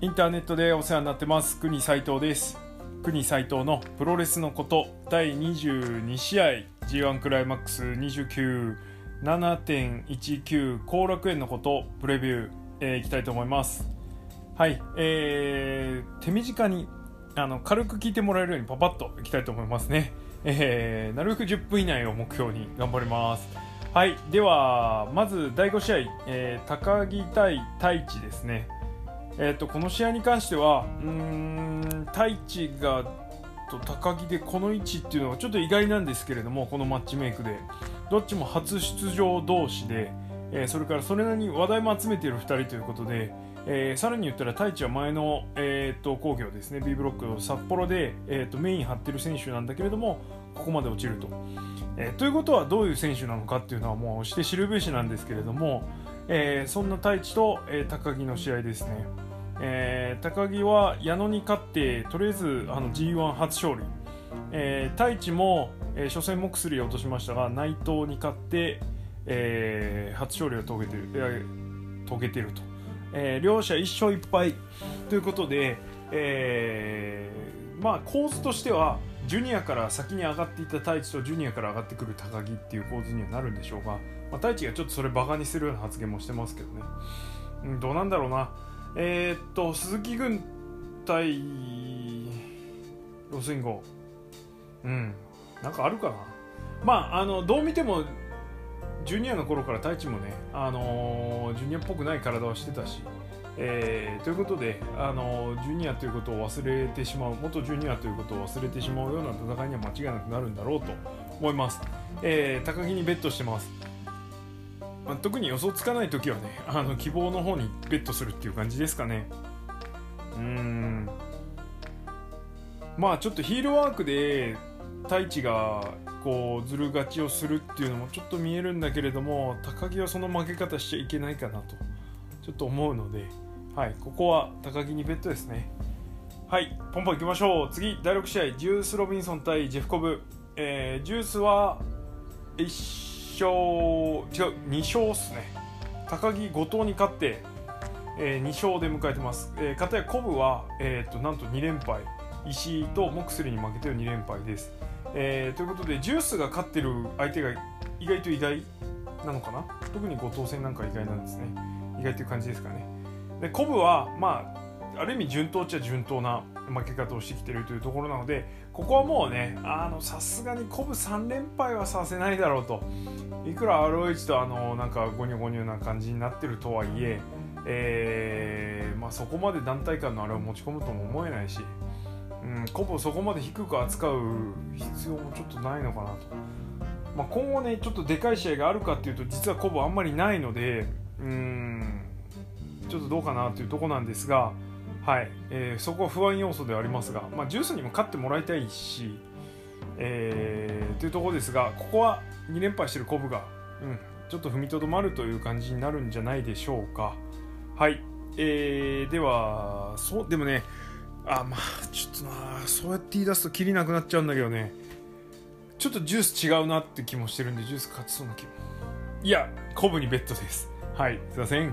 インターネットでお世話になってます。国斉藤です。国斉藤のプロレスのこと。第22試合。G1 クライマックス297.19後楽園のこと。プレビュー、えー、いきたいと思います。はい。えー、手短にあの軽く聞いてもらえるようにパパッといきたいと思いますね。えー、なるべく10分以内を目標に頑張ります。はい。ではまず第5試合、えー、高木対太一ですね。えーと、この試合に関してはうん太一がと高木でこの位置っていうのはちょっと意外なんですけれどもこのマッチメイクでどっちも初出場同士で、えー、それからそれなりに話題も集めている2人ということで、えー、さらに言ったら太一は前の、えーと、工業ですね B ブロック札幌で、えーと、メイン張ってる選手なんだけれどもここまで落ちると、えー、ということはどういう選手なのかっていうのはもうして知るべしなんですけれども、えそんな太一と、え高木の試合ですね。えー、高木は矢野に勝ってとりあえずあの G1 初勝利、えー、太一も、えー、初戦も薬を落としましたが内藤に勝って、えー、初勝利を遂げてる、えー、遂げてると、えー、両者1勝1敗。ということで、えー、まあ構図としてはジュニアから先に上がっていた太一とジュニアから上がってくる高木っていう構図にはなるんでしょうが、まあ、太一がちょっとそれバカにするような発言もしてますけどね、うん、どうなんだろうな。えー、っと鈴木軍対ロスインゴうん。なんかあるかな。まああのどう見てもジュニアの頃から太一もね、あの、ジュニアっぽくない体をしてたし、えー、ということで、あの、ジュニアということを忘れてしまう元ジュニアということを忘れてしまうような戦いには間違いなくなるんだろうと思います、えー、高木にベットしてます。まあ、特に予想つかない時はねあの希望の方にベットするっていう感じですかね。うん。まあちょっとヒールワークで太一がこうずる勝ちをするっていうのもちょっと見えるんだけれども高木はその負け方しちゃいけないかなとちょっと思うので、はい、ここは高木にベットですね。はいポンポンいきましょう。次第6試合ジュース・ロビンソン対ジェフコブ、えー、ジュースは1勝違う2勝っすね。高木後藤に勝って、えー、2勝で迎えてます、えー、片やコブは、えー、っとなんと2連敗。石井とモクスリに負けてる2連敗です、えー、ということでジュースが勝ってる相手が意外と意外なのかな？特に後藤戦なんか意外なんですね。意外という感じですかね。でコブはまあある意味順当っちゃ順当な負け方をしてきてるというところなのでここはもうねさすがにコブ3連敗はさせないだろうと。いくら ROH とあのなんかゴニョゴニョな感じになってるとはいええー、まあ、そこまで団体間のあれを持ち込むとも思えないし、うん、コブをそこまで低く扱う必要もちょっとないのかなと、まあ、今後ねちょっとでかい試合があるかっていうと実はコブあんまりないのでうんちょっとどうかなというとこなんですがはい、えー、そこは不安要素ではありますが、まあ、ジュースにも勝ってもらいたいし、えー、というところですがここは2連敗してるコブが、うん、ちょっと踏みとどまるという感じになるんじゃないでしょうか。はい、えー、ではそうでもねあまあちょっとなそうやって言い出すときりなくなっちゃうんだけどね。ちょっとジュース違うなって気もしてるんでジュース勝ちそうな気も。いやコブにベッドです。はい。すいません。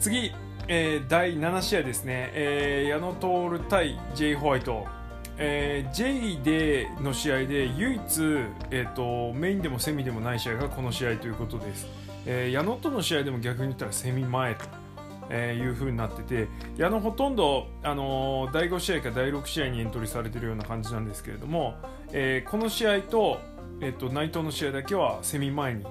次。えー、第7試合ですね、えー、矢野徹対 J. ホワイト、えー、J での試合で唯一、えーと、メインでもセミでもない試合がこの試合ということです、えー、矢野との試合でも逆に言ったらセミ前と、えー、いう風になってて矢野ほとんど、あのー、第5試合か第6試合にエントリーされてるような感じなんですけれども、えー、この試合と,、えーと内藤の試合だけはセミ前に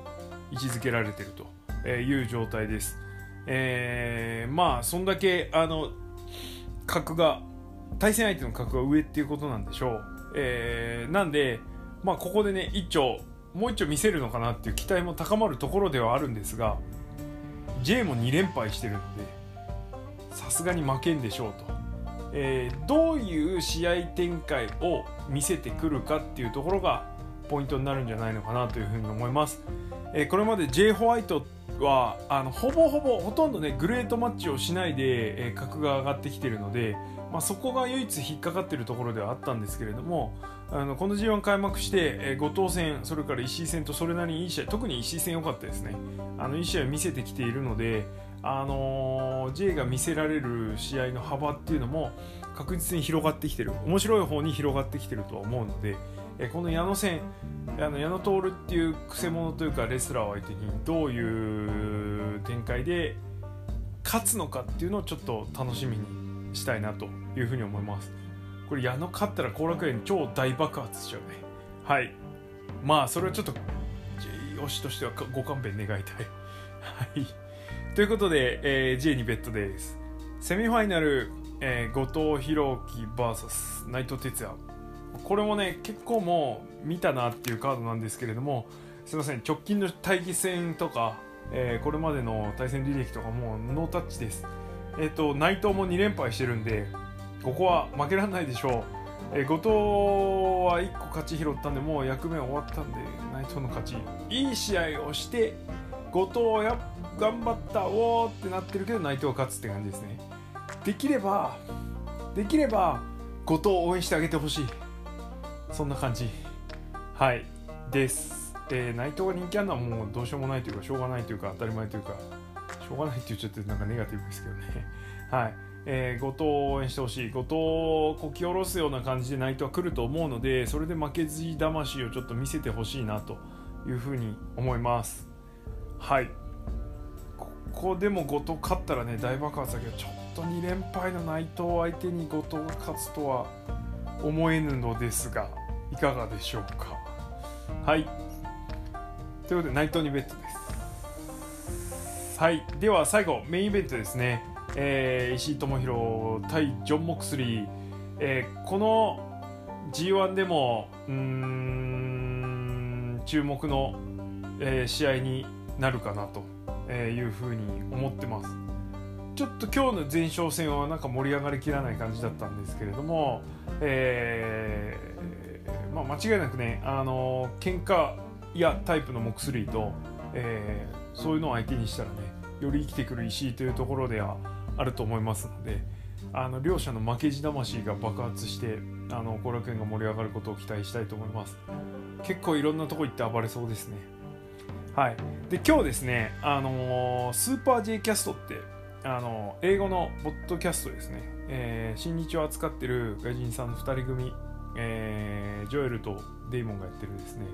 位置づけられてるという状態です。えー、まあそんだけあの格が対戦相手の格が上っていうことなんでしょう、えー、なんで、まあ、ここでね一丁もう一丁見せるのかなっていう期待も高まるところではあるんですが J も2連敗してるのでさすがに負けんでしょうと、えー、どういう試合展開を見せてくるかっていうところがポイントになるんじゃないのかなというふうに思います、えー、これまで J ホワイトはあのほぼほぼほとんどねグレートマッチをしないで、えー、格が上がってきているので、まあ、そこが唯一引っかかっているところではあったんですけれどもあのこの G1 開幕して、えー、後藤戦それから石井戦とそれなりにいい試合特に石井戦良かったですね。あのいい試合を見せてきているのであのー、J が見せられる試合の幅っていうのも確実に広がってきてる。面白い方に広がってきてるとは思うので、えこの矢野戦あの矢野徹っていうくせ者というかレスラーを相手にどういう展開で勝つのかっていうのをちょっと楽しみにしたいなというふうに思います。これ矢野勝ったら後楽園超大爆発しちゃうね。はい。まあそれはちょっと推しとしてはご勘弁願いたい。はい。ということで、えー、J にベッドです。セミファイナル、えー、後藤弘樹 VS 内藤哲也。これもね結構もう見たなっていうカードなんですけれどもすいません直近の対決戦とか、えー、これまでの対戦履歴とかもノータッチです。えっ、ー、と内藤も2連敗してるんでここは負けられないでしょう、えー、後藤は1個勝ち拾ったんでもう役目終わったんで内藤の勝ち。いい試合をして後藤や頑張ったおーってなってるけど内藤勝つって感じですね。できればできれば後藤を応援してあげてほしい。そんな感じ。はい。です、えー、内藤が人気あるのはもうどうしようもないというかしょうがないというか当たり前というかしょうがないって言っちゃってなんかネガティブですけどね。はい。えー、後藤を応援してほしい。後藤をこき下ろすような感じで内藤は来ると思うのでそれで負けず魂をちょっと見せてほしいなというふうに思います。はい。ここでも後藤勝ったらね大爆発だけどちょっと2連敗の内藤相手に後藤が勝つとは思えぬのですがいかがでしょうか？はい。ということで内藤にベッドです。はい。では最後メインイベントですね、えー、石井智弘対ジョン・モクスリー、えー、この G1 でもうん注目の、えー、試合になるかなというふうに思ってます。ちょっと今日の前哨戦はなんか盛り上がりきらない感じだったんですけれども、えー、まあ、間違いなくね、あの喧嘩やタイプのモクスリーと、えー、そういうのを相手にしたらねより生きてくる石井というところではあると思いますのであの両者の負けじ魂が爆発してあの後楽園が盛り上がることを期待したいと思います。結構いろんなとこ行って暴れそうですね。はい。で今日ですねあのー、スーパー J キャストってあの英語のポッドキャストですね、えー、新日を扱ってる外人さんの2人組、えー、ジョエルとデイモンがやってるですね、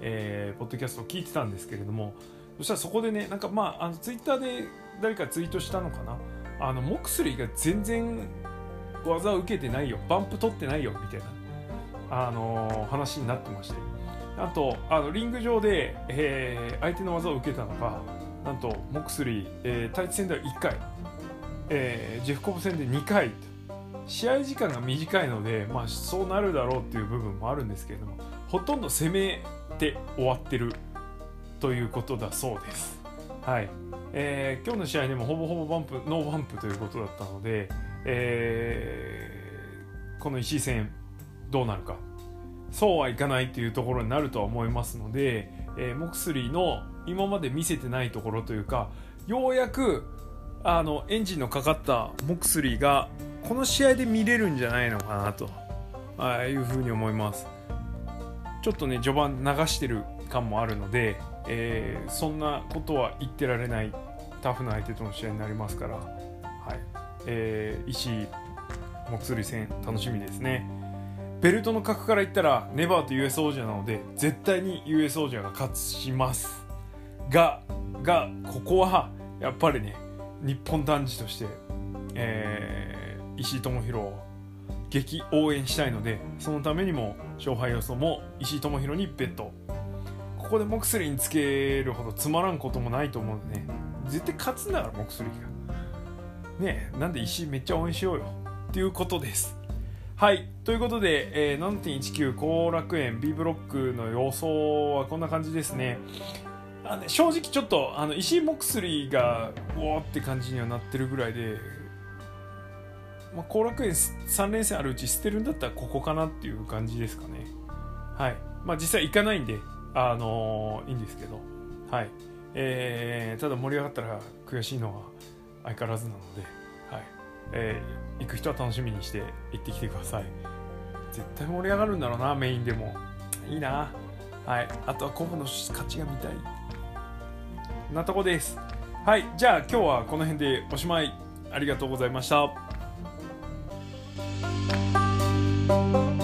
えー、ポッドキャストを聞いてたんですけれどもそしたらそこでねなんかまああのツイッターで誰かツイートしたのかな？あのモクスリーが全然技を受けてないよ。バンプ取ってないよみたいな、あのー、話になってまして。あとあのリング上で、えー、相手の技を受けたのがなんとモクスリー、えー、対戦では1回えー、ジェフコブ戦で2回と。試合時間が短いので、まあ、そうなるだろうっていう部分もあるんですけれどもほとんど攻めて終わってるということだそうです。はいえー、今日の試合でもほぼほぼバンプノーバンプということだったので、えー、この石井戦どうなるかそうはいかないというところになるとは思いますので、えー、モクスリーの今まで見せてないところというかようやくあのエンジンのかかったモクスリーがこの試合で見れるんじゃないのかなと。あいうふうに思います。ちょっとね序盤流してる感もあるので、えー、そんなことは言ってられない。タフな相手との試合になりますから、はい。えー、石井モクスリー戦楽しみですね。ベルトの格から言ったらネバーと US 王者なので絶対に US 王者が勝ちます。ががここはやっぱりね日本男児として、えー、石井智弘を激応援したいのでそのためにも勝敗予想も石井智弘にベッドここでモクスリーにつけるほどつまらんこともないと思うんでね。絶対勝つんだからモクスリーが。ねえなんで石井めっちゃ応援しようよ。っていうことです。はい。ということで、えー、7.19後楽園 B ブロックの予想はこんな感じですね。あの正直ちょっとあの石井モクスリーがおおって感じにはなってるぐらいでまあ、後楽園3連戦あるうち捨てるんだったらここかなっていう感じですかね。はい。まあ実際行かないんで、あのー、いいんですけど、はい。えー、ただ盛り上がったら悔しいのは相変わらずなので、はい。えー、行く人は楽しみにして行ってきてください。絶対盛り上がるんだろうな、メインでも。いいな。はい。あとはコブの勝ちが見たい。なとこです。はいじゃあ今日はこの辺でおしまいありがとうございました Música